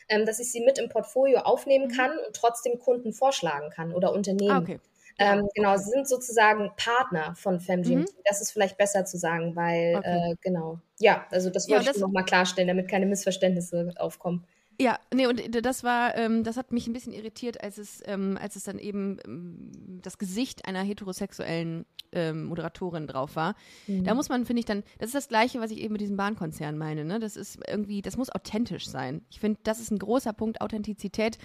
[SPEAKER 2] ähm, dass ich sie mit im Portfolio aufnehmen mhm. kann und trotzdem Kunden vorschlagen kann oder Unternehmen. Ah, okay. Ähm, genau, sie sind sozusagen Partner von FemGMT. Mhm. Das ist vielleicht besser zu sagen, weil, okay. äh, genau, ja, also das wollte ja, ich nochmal klarstellen, damit keine Missverständnisse aufkommen.
[SPEAKER 1] Ja, nee, und das war, ähm, das hat mich ein bisschen irritiert, als es, ähm, als es dann eben ähm, das Gesicht einer heterosexuellen ähm, Moderatorin drauf war. Mhm. Da muss man, finde ich, dann, das ist das Gleiche, was ich eben mit diesem Bahnkonzern meine, ne? Das ist irgendwie, das muss authentisch sein. Ich finde, das ist ein großer Punkt. Authentizität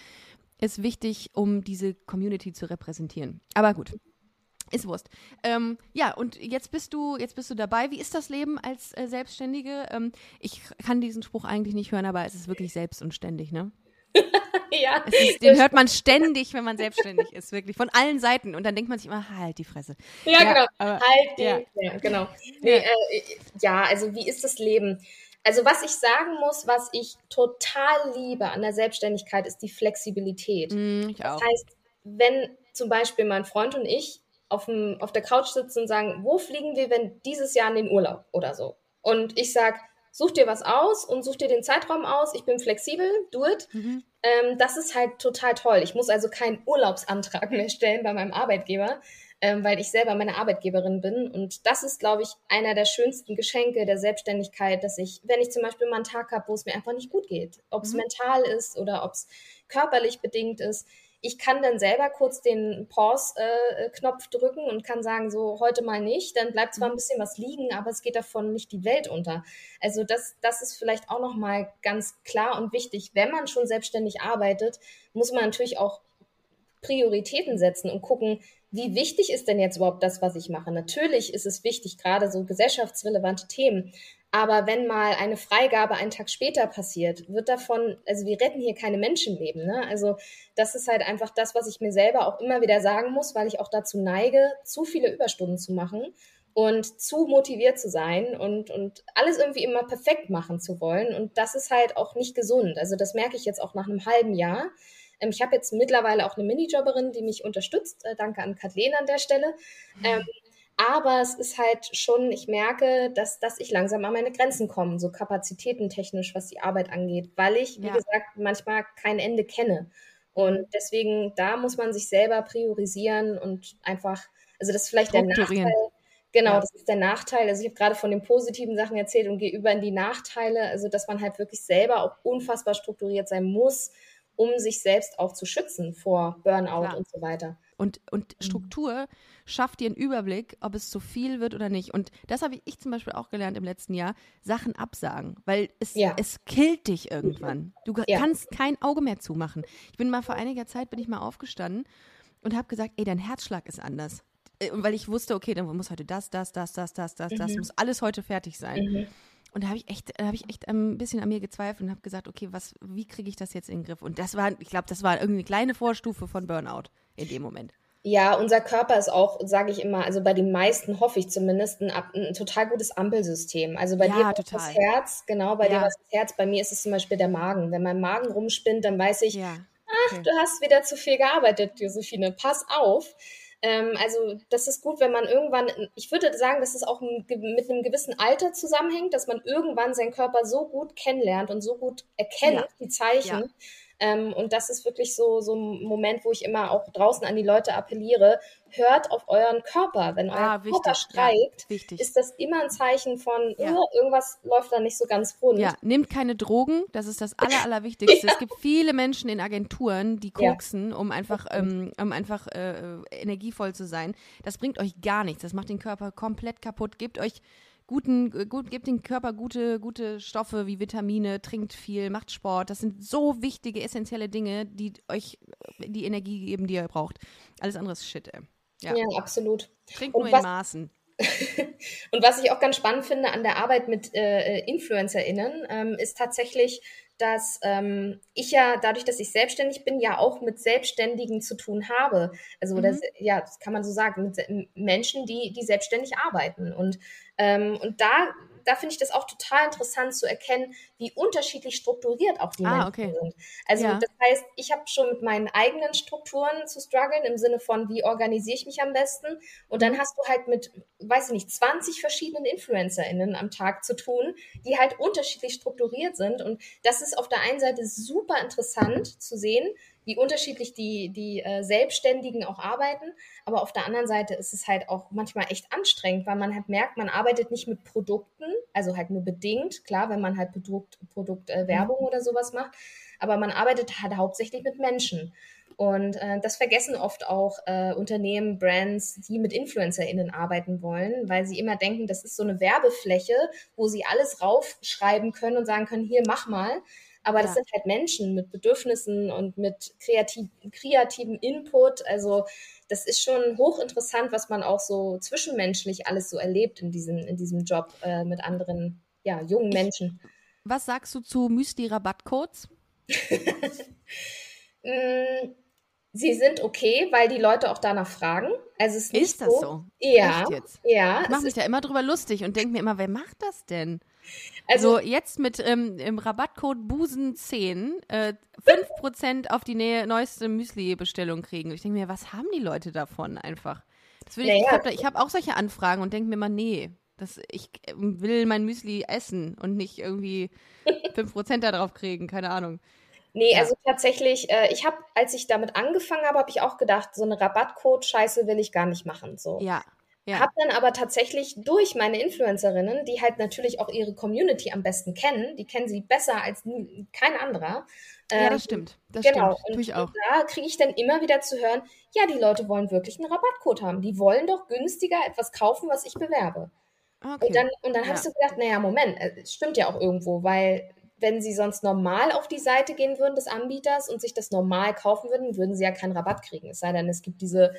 [SPEAKER 1] ist wichtig, um diese Community zu repräsentieren. Aber gut. Ist Wurst. Ähm, ja, und jetzt bist du, jetzt bist du dabei. Wie ist das Leben als äh, Selbstständige? Ähm, ich kann diesen Spruch eigentlich nicht hören, aber es ist wirklich selbst und ständig, ne? [LAUGHS] ja. Ist, den hört man ständig, wenn man selbstständig ist, wirklich. Von allen Seiten. Und dann denkt man sich immer, halt die Fresse.
[SPEAKER 2] Ja, ja genau. Aber, halt die. Ja, ja genau. Nee, äh, ja, also wie ist das Leben? Also was ich sagen muss, was ich total liebe an der Selbstständigkeit, ist die Flexibilität. Mm, ich auch. Das heißt, wenn zum Beispiel mein Freund und ich auf, dem, auf der Couch sitzen und sagen, wo fliegen wir wenn dieses Jahr in den Urlaub oder so? Und ich sage, such dir was aus und such dir den Zeitraum aus. Ich bin flexibel, do it. Mhm. Ähm, das ist halt total toll. Ich muss also keinen Urlaubsantrag [LAUGHS] mehr stellen bei meinem Arbeitgeber, ähm, weil ich selber meine Arbeitgeberin bin. Und das ist, glaube ich, einer der schönsten Geschenke der Selbstständigkeit, dass ich, wenn ich zum Beispiel mal einen Tag habe, wo es mir einfach nicht gut geht, ob es mhm. mental ist oder ob es körperlich bedingt ist, ich kann dann selber kurz den Pause-Knopf drücken und kann sagen, so heute mal nicht. Dann bleibt zwar ein mhm. bisschen was liegen, aber es geht davon nicht die Welt unter. Also das, das ist vielleicht auch nochmal ganz klar und wichtig. Wenn man schon selbstständig arbeitet, muss man natürlich auch Prioritäten setzen und gucken, wie wichtig ist denn jetzt überhaupt das, was ich mache? Natürlich ist es wichtig, gerade so gesellschaftsrelevante Themen. Aber wenn mal eine Freigabe einen Tag später passiert, wird davon, also wir retten hier keine Menschenleben. Ne? Also das ist halt einfach das, was ich mir selber auch immer wieder sagen muss, weil ich auch dazu neige, zu viele Überstunden zu machen und zu motiviert zu sein und, und alles irgendwie immer perfekt machen zu wollen. Und das ist halt auch nicht gesund. Also das merke ich jetzt auch nach einem halben Jahr. Ähm, ich habe jetzt mittlerweile auch eine Minijobberin, die mich unterstützt. Äh, danke an Kathleen an der Stelle. Mhm. Ähm, aber es ist halt schon, ich merke, dass, dass ich langsam an meine Grenzen komme, so kapazitätentechnisch, was die Arbeit angeht, weil ich, wie ja. gesagt, manchmal kein Ende kenne. Und deswegen, da muss man sich selber priorisieren und einfach, also das ist vielleicht der Nachteil. Genau, ja. das ist der Nachteil. Also ich habe gerade von den positiven Sachen erzählt und gehe über in die Nachteile. Also dass man halt wirklich selber auch unfassbar strukturiert sein muss, um sich selbst auch zu schützen vor Burnout Klar. und so weiter.
[SPEAKER 1] Und, und mhm. Struktur schafft dir einen Überblick, ob es zu viel wird oder nicht. Und das habe ich zum Beispiel auch gelernt im letzten Jahr, Sachen absagen, weil es, ja. es killt dich irgendwann. Du ja. kannst kein Auge mehr zumachen. Ich bin mal vor einiger Zeit, bin ich mal aufgestanden und habe gesagt, ey, dein Herzschlag ist anders. Äh, weil ich wusste, okay, dann muss heute das, das, das, das, das, das, mhm. das, muss alles heute fertig sein. Mhm. Und da habe ich echt, da habe ich echt ein bisschen an mir gezweifelt und habe gesagt, okay, was, wie kriege ich das jetzt in den Griff? Und das war, ich glaube, das war irgendeine kleine Vorstufe von Burnout in dem Moment.
[SPEAKER 2] Ja, unser Körper ist auch, sage ich immer, also bei den meisten hoffe ich zumindest, ein, ein total gutes Ampelsystem. Also bei ja, dir ist das Herz, genau, bei ja. dir war das Herz, bei mir ist es zum Beispiel der Magen. Wenn mein Magen rumspinnt, dann weiß ich, ja. ach, du hast wieder zu viel gearbeitet, Josephine, pass auf. Ähm, also das ist gut, wenn man irgendwann, ich würde sagen, dass es auch mit einem gewissen Alter zusammenhängt, dass man irgendwann seinen Körper so gut kennenlernt und so gut erkennt, die Zeichen ähm, und das ist wirklich so, so ein Moment, wo ich immer auch draußen an die Leute appelliere, hört auf euren Körper. Wenn euer ah, Körper streikt, ja, ist das immer ein Zeichen von, ja. oh, irgendwas läuft da nicht so ganz rund.
[SPEAKER 1] Ja, nehmt keine Drogen, das ist das [LAUGHS] Aller, Allerwichtigste. ja. Es gibt viele Menschen in Agenturen, die koksen, um einfach, ähm, um einfach äh, energievoll zu sein. Das bringt euch gar nichts. Das macht den Körper komplett kaputt. Gebt euch guten, äh, gut, gebt dem Körper gute, gute Stoffe wie Vitamine, trinkt viel, macht Sport. Das sind so wichtige, essentielle Dinge, die euch äh, die Energie geben, die ihr braucht. Alles andere ist Shit, ey.
[SPEAKER 2] Ja, ja absolut.
[SPEAKER 1] Trinkt nur in Maßen. [LAUGHS]
[SPEAKER 2] und was ich auch ganz spannend finde an der Arbeit mit äh, InfluencerInnen, ähm, ist tatsächlich, dass ähm, ich ja dadurch, dass ich selbstständig bin, ja auch mit Selbstständigen zu tun habe. Also mhm. das, ja, das kann man so sagen, mit Menschen, die, die selbstständig arbeiten. Und, ähm, und da da finde ich das auch total interessant zu erkennen, wie unterschiedlich strukturiert auch die ah, Menschen okay. sind. Also ja. das heißt, ich habe schon mit meinen eigenen Strukturen zu strugglen im Sinne von, wie organisiere ich mich am besten? Und dann mhm. hast du halt mit, weiß ich nicht, 20 verschiedenen InfluencerInnen am Tag zu tun, die halt unterschiedlich strukturiert sind. Und das ist auf der einen Seite super interessant zu sehen, wie unterschiedlich die, die äh, Selbstständigen auch arbeiten. Aber auf der anderen Seite ist es halt auch manchmal echt anstrengend, weil man halt merkt, man arbeitet nicht mit Produkten, also halt nur bedingt, klar, wenn man halt Produkt, Produktwerbung äh, oder sowas macht, aber man arbeitet halt hauptsächlich mit Menschen. Und äh, das vergessen oft auch äh, Unternehmen, Brands, die mit InfluencerInnen arbeiten wollen, weil sie immer denken, das ist so eine Werbefläche, wo sie alles raufschreiben können und sagen können, hier, mach mal. Aber das sind halt Menschen mit Bedürfnissen und mit kreativ, kreativem Input. Also das ist schon hochinteressant, was man auch so zwischenmenschlich alles so erlebt in diesem, in diesem Job äh, mit anderen ja, jungen Menschen.
[SPEAKER 1] Was sagst du zu Müsli-Rabattcodes? [LAUGHS]
[SPEAKER 2] Mm, sie sind okay, weil die Leute auch danach fragen. Also es ist,
[SPEAKER 1] ist das so? so?
[SPEAKER 2] Ja.
[SPEAKER 1] ja. Ich mache mich da immer drüber lustig und denke mir immer, wer macht das denn? Also, also jetzt mit ähm, im Rabattcode Busen10 äh, 5% auf die Nähe, neueste Müsli-Bestellung kriegen. Ich denke mir, was haben die Leute davon einfach? Das will ich naja. ich habe hab auch solche Anfragen und denke mir mal, nee, das, ich ähm, will mein Müsli essen und nicht irgendwie [LAUGHS] 5% darauf kriegen, keine Ahnung.
[SPEAKER 2] Nee, ja. also tatsächlich, äh, ich habe, als ich damit angefangen habe, habe ich auch gedacht, so eine Rabattcode-Scheiße will ich gar nicht machen. So.
[SPEAKER 1] Ja. Ja.
[SPEAKER 2] Habe dann aber tatsächlich durch meine Influencerinnen, die halt natürlich auch ihre Community am besten kennen, die kennen sie besser als kein anderer.
[SPEAKER 1] Ja, das ähm, stimmt. Das
[SPEAKER 2] genau.
[SPEAKER 1] stimmt. Tue ich auch.
[SPEAKER 2] Und da kriege ich dann immer wieder zu hören, ja, die Leute wollen wirklich einen Rabattcode haben. Die wollen doch günstiger etwas kaufen, was ich bewerbe. Okay. Und dann, und dann ja. ich so gedacht, naja, Moment, äh, es stimmt ja auch irgendwo, weil wenn sie sonst normal auf die Seite gehen würden des Anbieters und sich das normal kaufen würden, würden sie ja keinen Rabatt kriegen. Es sei denn, es gibt diese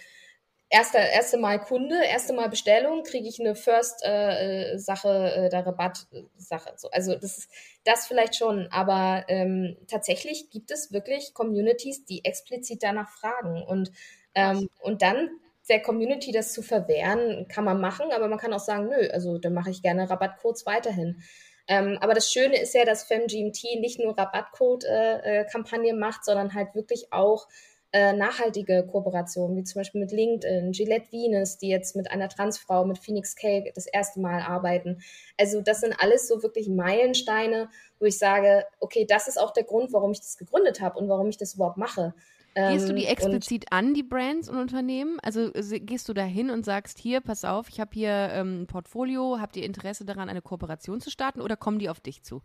[SPEAKER 2] erste, erste Mal Kunde, erste Mal Bestellung, kriege ich eine First-Sache, äh, äh, der Rabatt-Sache. So. Also das ist das vielleicht schon, aber ähm, tatsächlich gibt es wirklich Communities, die explizit danach fragen. Und, ähm, und dann der Community das zu verwehren, kann man machen, aber man kann auch sagen, nö, also dann mache ich gerne Rabattcodes weiterhin. Ähm, aber das Schöne ist ja, dass FemGMT nicht nur Rabattcode-Kampagnen äh, äh, macht, sondern halt wirklich auch äh, nachhaltige Kooperationen, wie zum Beispiel mit LinkedIn, Gillette Venus, die jetzt mit einer Transfrau, mit Phoenix Cake das erste Mal arbeiten. Also das sind alles so wirklich Meilensteine, wo ich sage, okay, das ist auch der Grund, warum ich das gegründet habe und warum ich das überhaupt mache.
[SPEAKER 1] Gehst du die ähm, explizit an, die Brands und Unternehmen? Also gehst du da hin und sagst, hier, pass auf, ich habe hier ähm, ein Portfolio, habt ihr Interesse daran, eine Kooperation zu starten oder kommen die auf dich zu?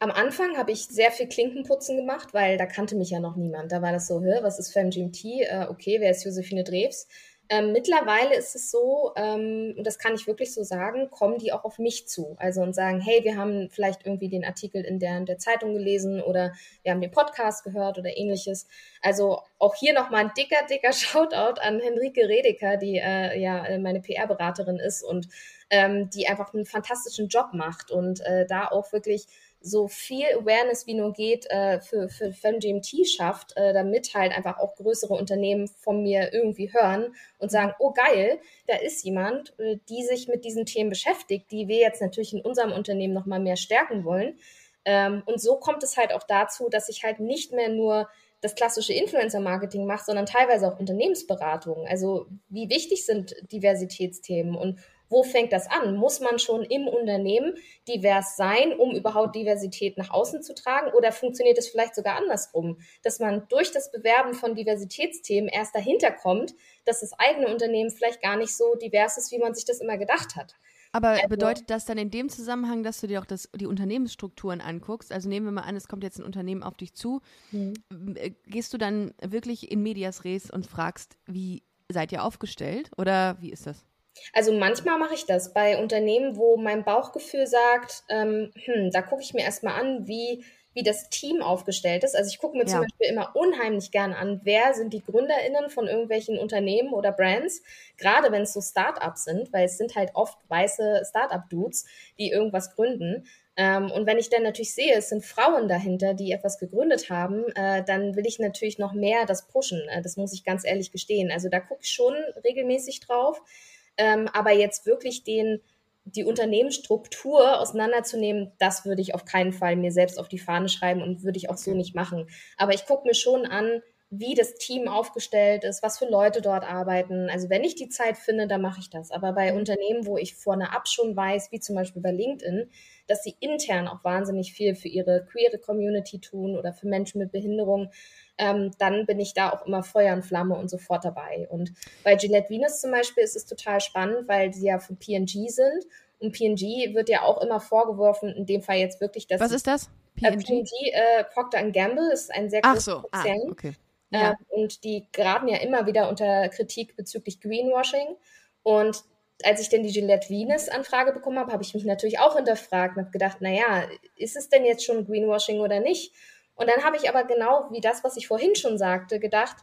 [SPEAKER 2] Am Anfang habe ich sehr viel Klinkenputzen gemacht, weil da kannte mich ja noch niemand. Da war das so, was ist FemGMT? Äh, okay, wer ist Josephine Drews? Ähm, mittlerweile ist es so, ähm, und das kann ich wirklich so sagen, kommen die auch auf mich zu. Also und sagen, hey, wir haben vielleicht irgendwie den Artikel in der, in der Zeitung gelesen oder wir haben den Podcast gehört oder ähnliches. Also auch hier nochmal ein dicker, dicker [LAUGHS] Shoutout an Henrike Redeker, die äh, ja äh, meine PR-Beraterin ist und ähm, die einfach einen fantastischen Job macht und äh, da auch wirklich so viel Awareness wie nur geht äh, für, für FemGMT schafft, äh, damit halt einfach auch größere Unternehmen von mir irgendwie hören und sagen, oh geil, da ist jemand, äh, die sich mit diesen Themen beschäftigt, die wir jetzt natürlich in unserem Unternehmen nochmal mehr stärken wollen. Ähm, und so kommt es halt auch dazu, dass ich halt nicht mehr nur das klassische Influencer-Marketing mache, sondern teilweise auch Unternehmensberatung. Also wie wichtig sind Diversitätsthemen und wo fängt das an? Muss man schon im Unternehmen divers sein, um überhaupt Diversität nach außen zu tragen? Oder funktioniert es vielleicht sogar andersrum, dass man durch das Bewerben von Diversitätsthemen erst dahinter kommt, dass das eigene Unternehmen vielleicht gar nicht so divers ist, wie man sich das immer gedacht hat?
[SPEAKER 1] Aber also, bedeutet das dann in dem Zusammenhang, dass du dir auch das, die Unternehmensstrukturen anguckst? Also nehmen wir mal an, es kommt jetzt ein Unternehmen auf dich zu. Mhm. Gehst du dann wirklich in Medias Res und fragst, wie seid ihr aufgestellt? Oder wie ist das?
[SPEAKER 2] Also manchmal mache ich das bei Unternehmen, wo mein Bauchgefühl sagt, ähm, hm, da gucke ich mir erstmal an, wie, wie das Team aufgestellt ist. Also ich gucke mir ja. zum Beispiel immer unheimlich gern an, wer sind die GründerInnen von irgendwelchen Unternehmen oder Brands, gerade wenn es so Startups sind, weil es sind halt oft weiße Startup-Dudes, die irgendwas gründen. Ähm, und wenn ich dann natürlich sehe, es sind Frauen dahinter, die etwas gegründet haben, äh, dann will ich natürlich noch mehr das pushen. Äh, das muss ich ganz ehrlich gestehen. Also da gucke ich schon regelmäßig drauf. Ähm, aber jetzt wirklich den die Unternehmensstruktur auseinanderzunehmen, das würde ich auf keinen Fall mir selbst auf die Fahne schreiben und würde ich auch so nicht machen. Aber ich gucke mir schon an, wie das Team aufgestellt ist, was für Leute dort arbeiten. Also wenn ich die Zeit finde, dann mache ich das. Aber bei Unternehmen, wo ich vorne ab schon weiß, wie zum Beispiel bei LinkedIn, dass sie intern auch wahnsinnig viel für ihre queere Community tun oder für Menschen mit Behinderung, ähm, dann bin ich da auch immer Feuer und Flamme und sofort dabei. Und bei Gillette Venus zum Beispiel ist es total spannend, weil sie ja von PNG sind. Und PNG wird ja auch immer vorgeworfen, in dem Fall jetzt wirklich, dass.
[SPEAKER 1] Was ist das?
[SPEAKER 2] PNG, äh, PNG äh, Procter Gamble ist ein sehr großes
[SPEAKER 1] so. Ah, Konzern. Ah, okay.
[SPEAKER 2] Ja. Äh, und die geraten ja immer wieder unter Kritik bezüglich Greenwashing. Und als ich denn die Gillette Venus-Anfrage bekommen habe, habe ich mich natürlich auch hinterfragt und habe gedacht, naja, ist es denn jetzt schon Greenwashing oder nicht? Und dann habe ich aber genau wie das, was ich vorhin schon sagte, gedacht,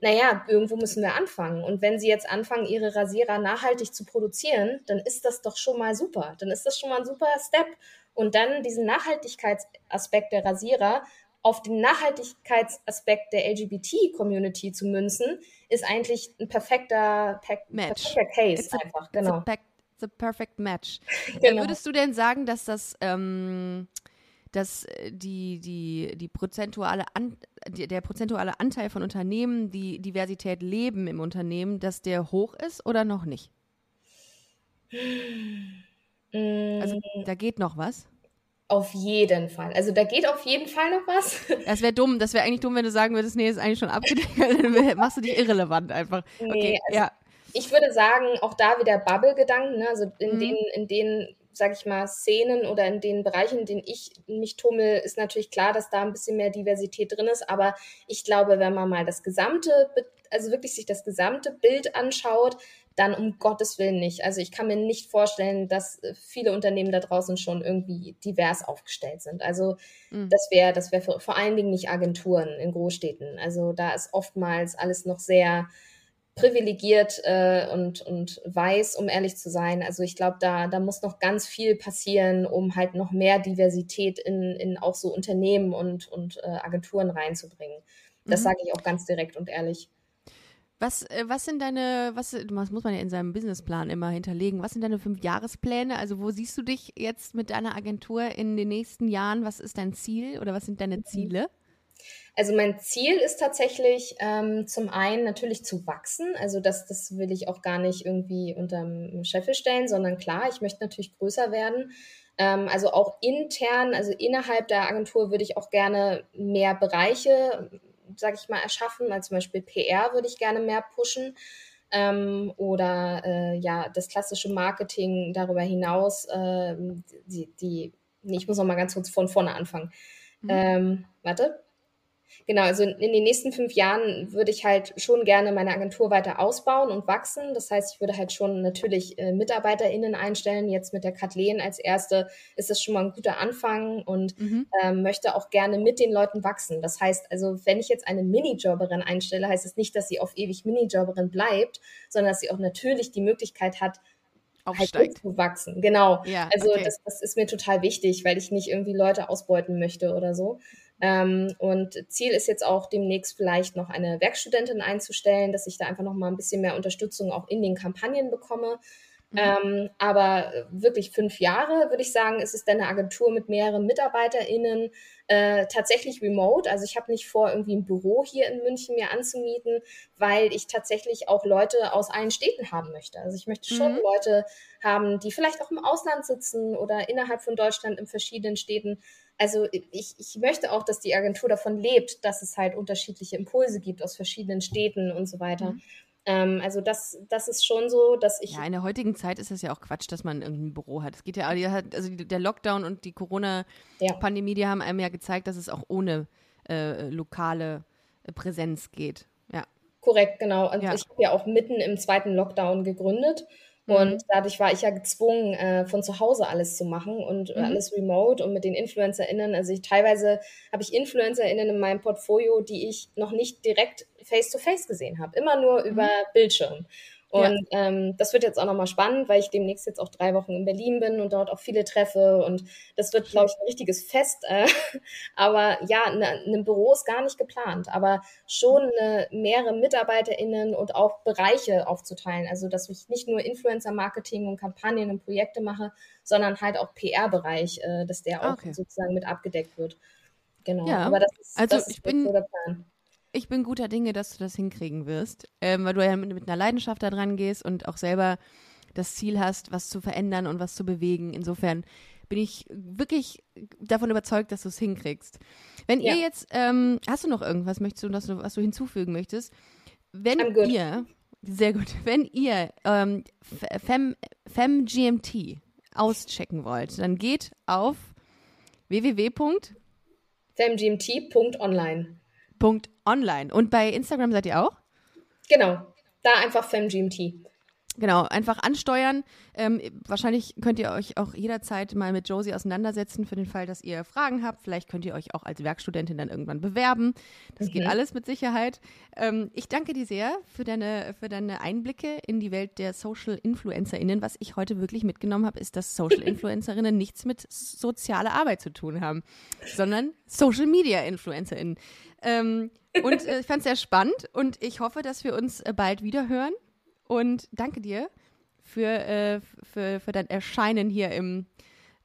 [SPEAKER 2] naja, irgendwo müssen wir anfangen. Und wenn Sie jetzt anfangen, Ihre Rasierer nachhaltig zu produzieren, dann ist das doch schon mal super. Dann ist das schon mal ein super Step. Und dann diesen Nachhaltigkeitsaspekt der Rasierer auf den Nachhaltigkeitsaspekt der LGBT-Community zu münzen, ist eigentlich ein perfekter, per
[SPEAKER 1] match.
[SPEAKER 2] perfekter Case it's einfach.
[SPEAKER 1] A, genau. A, a perfect match. [LAUGHS] genau. Würdest du denn sagen, dass das ähm, dass die, die, die prozentuale An, der prozentuale Anteil von Unternehmen, die Diversität leben im Unternehmen, dass der hoch ist oder noch nicht? Also
[SPEAKER 2] Mm.
[SPEAKER 1] da geht noch was.
[SPEAKER 2] Auf jeden Fall. Also da geht auf jeden Fall noch was. [LAUGHS]
[SPEAKER 1] Das wäre dumm. Das wäre eigentlich dumm, wenn du sagen würdest, nee, ist eigentlich schon abgedeckt. [LAUGHS] Dann machst du dich irrelevant einfach.
[SPEAKER 2] Nee,
[SPEAKER 1] okay,
[SPEAKER 2] also
[SPEAKER 1] ja.
[SPEAKER 2] Ich würde sagen, auch da wieder Bubble-Gedanken. Ne? Also in
[SPEAKER 1] Mhm.
[SPEAKER 2] den, in den, sag ich mal, Szenen oder in den Bereichen, in denen ich mich tummel, ist natürlich klar, dass da ein bisschen mehr Diversität drin ist. Aber ich glaube, wenn man mal das gesamte, also wirklich sich das gesamte Bild anschaut, dann um Gottes Willen nicht. Also ich kann mir nicht vorstellen, dass äh, viele Unternehmen da draußen schon irgendwie divers aufgestellt sind. Also
[SPEAKER 1] Mhm.
[SPEAKER 2] das wäre, das wäre vor allen Dingen nicht Agenturen in Großstädten. Also da ist oftmals alles noch sehr privilegiert äh, und, und weiß, um ehrlich zu sein. Also ich glaube, da, da muss noch ganz viel passieren, um halt noch mehr Diversität in, in auch so Unternehmen und, und äh, Agenturen reinzubringen. Das
[SPEAKER 1] Mhm.
[SPEAKER 2] sage ich auch ganz direkt und ehrlich.
[SPEAKER 1] Was, äh, was sind deine, was, was muss man ja in seinem Businessplan immer hinterlegen? Was sind deine fünf Jahrespläne? Also wo siehst du dich jetzt mit deiner Agentur in den nächsten Jahren? Was ist dein Ziel oder was sind deine Ziele?
[SPEAKER 2] Also mein Ziel ist tatsächlich ähm, zum einen natürlich zu wachsen. Also das, das will ich auch gar nicht irgendwie unterm Scheffel stellen, sondern klar, ich möchte natürlich größer werden. Ähm, also auch intern, also innerhalb der Agentur würde ich auch gerne mehr Bereiche, sage ich mal, erschaffen. Also zum Beispiel PR würde ich gerne mehr pushen. Ähm, oder äh, ja, das klassische Marketing darüber hinaus, ähm, die, die, nee, ich muss noch mal ganz kurz von vorne anfangen.
[SPEAKER 1] Mhm.
[SPEAKER 2] Ähm, warte. Genau, also in den nächsten fünf Jahren würde ich halt schon gerne meine Agentur weiter ausbauen und wachsen. Das heißt, ich würde halt schon natürlich äh, MitarbeiterInnen einstellen. Jetzt mit der Kathleen als erste ist das schon mal ein guter Anfang und
[SPEAKER 1] Mhm.
[SPEAKER 2] ähm, möchte auch gerne mit den Leuten wachsen. Das heißt also, wenn ich jetzt eine Minijobberin einstelle, heißt es nicht, dass sie auf ewig Minijobberin bleibt, sondern dass sie auch natürlich die Möglichkeit hat,
[SPEAKER 1] Aufsteigt.
[SPEAKER 2] zu wachsen. Genau.
[SPEAKER 1] Ja,
[SPEAKER 2] Also
[SPEAKER 1] okay.
[SPEAKER 2] das, das ist mir total wichtig, weil ich nicht irgendwie Leute ausbeuten möchte oder so. Ähm, und Ziel ist jetzt auch demnächst vielleicht noch eine Werkstudentin einzustellen, dass ich da einfach noch mal ein bisschen mehr Unterstützung auch in den Kampagnen bekomme.
[SPEAKER 1] Mhm.
[SPEAKER 2] Ähm, aber wirklich fünf Jahre, würde ich sagen, ist es dann eine Agentur mit mehreren MitarbeiterInnen, äh, tatsächlich remote. Also ich habe nicht vor, irgendwie ein Büro hier in München mir anzumieten, weil ich tatsächlich auch Leute aus allen Städten haben möchte. Also ich möchte schon
[SPEAKER 1] Mhm.
[SPEAKER 2] Leute haben, die vielleicht auch im Ausland sitzen oder innerhalb von Deutschland in verschiedenen Städten. Also ich, ich möchte auch, dass die Agentur davon lebt, dass es halt unterschiedliche Impulse gibt aus verschiedenen Städten und so weiter.
[SPEAKER 1] Mhm.
[SPEAKER 2] Ähm, also das, das ist schon so, dass ich
[SPEAKER 1] Ja, in der heutigen Zeit ist es ja auch Quatsch, dass man irgendein Büro hat. Es geht ja, also der Lockdown und die Corona-Pandemie, die haben einem ja gezeigt, dass es auch ohne äh, lokale äh, Präsenz geht. Ja.
[SPEAKER 2] Korrekt, genau. Also
[SPEAKER 1] Ja.
[SPEAKER 2] ich habe ja auch mitten im zweiten Lockdown gegründet. Und dadurch war ich ja gezwungen, äh, von zu Hause alles zu machen und
[SPEAKER 1] Mhm.
[SPEAKER 2] alles remote und mit den InfluencerInnen. Also ich teilweise habe ich InfluencerInnen in meinem Portfolio, die ich noch nicht direkt face-to-face gesehen habe, immer nur über Bildschirm. Und ja. ähm, das wird jetzt auch nochmal spannend, weil ich demnächst jetzt auch drei Wochen in Berlin bin und dort auch viele treffe. Und das wird, glaube ich, ein richtiges Fest. Äh, [LAUGHS] aber ja, ein ne, ne Büro ist gar nicht geplant, aber schon eine, mehrere MitarbeiterInnen und auch Bereiche aufzuteilen. Also, dass ich nicht nur Influencer-Marketing und Kampagnen und Projekte mache, sondern halt auch PR-Bereich, äh, dass der auch okay. sozusagen mit abgedeckt wird. Genau. Ja, aber das ist,
[SPEAKER 1] also das ist ich bin, so der Plan ich bin guter Dinge, dass du das hinkriegen wirst, ähm, weil du ja mit, mit, einer Leidenschaft da dran gehst und auch selber das Ziel hast, was zu verändern und was zu bewegen. Insofern bin ich wirklich davon überzeugt, dass du es hinkriegst. Wenn ja. ihr jetzt, ähm, hast du noch irgendwas, möchtest du, du, was du hinzufügen möchtest? Wenn ihr, sehr gut, [LAUGHS] wenn ihr ähm, Fem, FemGMT auschecken wollt, dann geht auf
[SPEAKER 2] www.femgmt.online.
[SPEAKER 1] Punkt online. Und bei Instagram seid ihr auch?
[SPEAKER 2] Genau. Da einfach FemGMT.
[SPEAKER 1] Genau, einfach ansteuern. Ähm, wahrscheinlich könnt ihr euch auch jederzeit mal mit Josie auseinandersetzen für den Fall, dass ihr Fragen habt. Vielleicht könnt ihr euch auch als Werkstudentin dann irgendwann bewerben. Das mhm. geht alles mit Sicherheit. Ähm, ich danke dir sehr für deine, für deine Einblicke in die Welt der Social InfluencerInnen. Was ich heute wirklich mitgenommen habe, ist, dass Social [LAUGHS] InfluencerInnen nichts mit sozialer Arbeit zu tun haben, sondern Social Media InfluencerInnen. Ähm, und äh, ich fand es sehr spannend und ich hoffe, dass wir uns äh, bald wieder hören. Und danke dir für, äh, für, für dein Erscheinen hier im,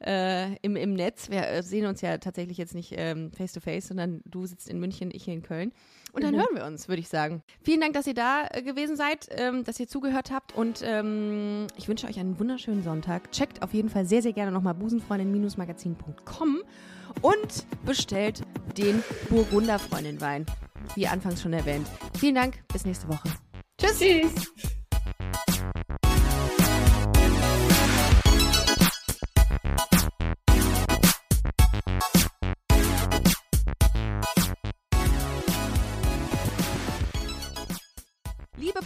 [SPEAKER 1] äh, im, im Netz. Wir äh, sehen uns ja tatsächlich jetzt nicht ähm, face to face, sondern du sitzt in München, ich hier in Köln. Und dann mhm. hören wir uns, würde ich sagen. Vielen Dank, dass ihr da äh, gewesen seid, ähm, dass ihr zugehört habt und ähm, ich wünsche euch einen wunderschönen Sonntag. Checkt auf jeden Fall sehr, sehr gerne nochmal busenfreundin-magazin.com und bestellt den Burgunderfreundin-Wein, wie anfangs schon erwähnt. Vielen Dank, bis nächste Woche. Tschüss. Tschüss.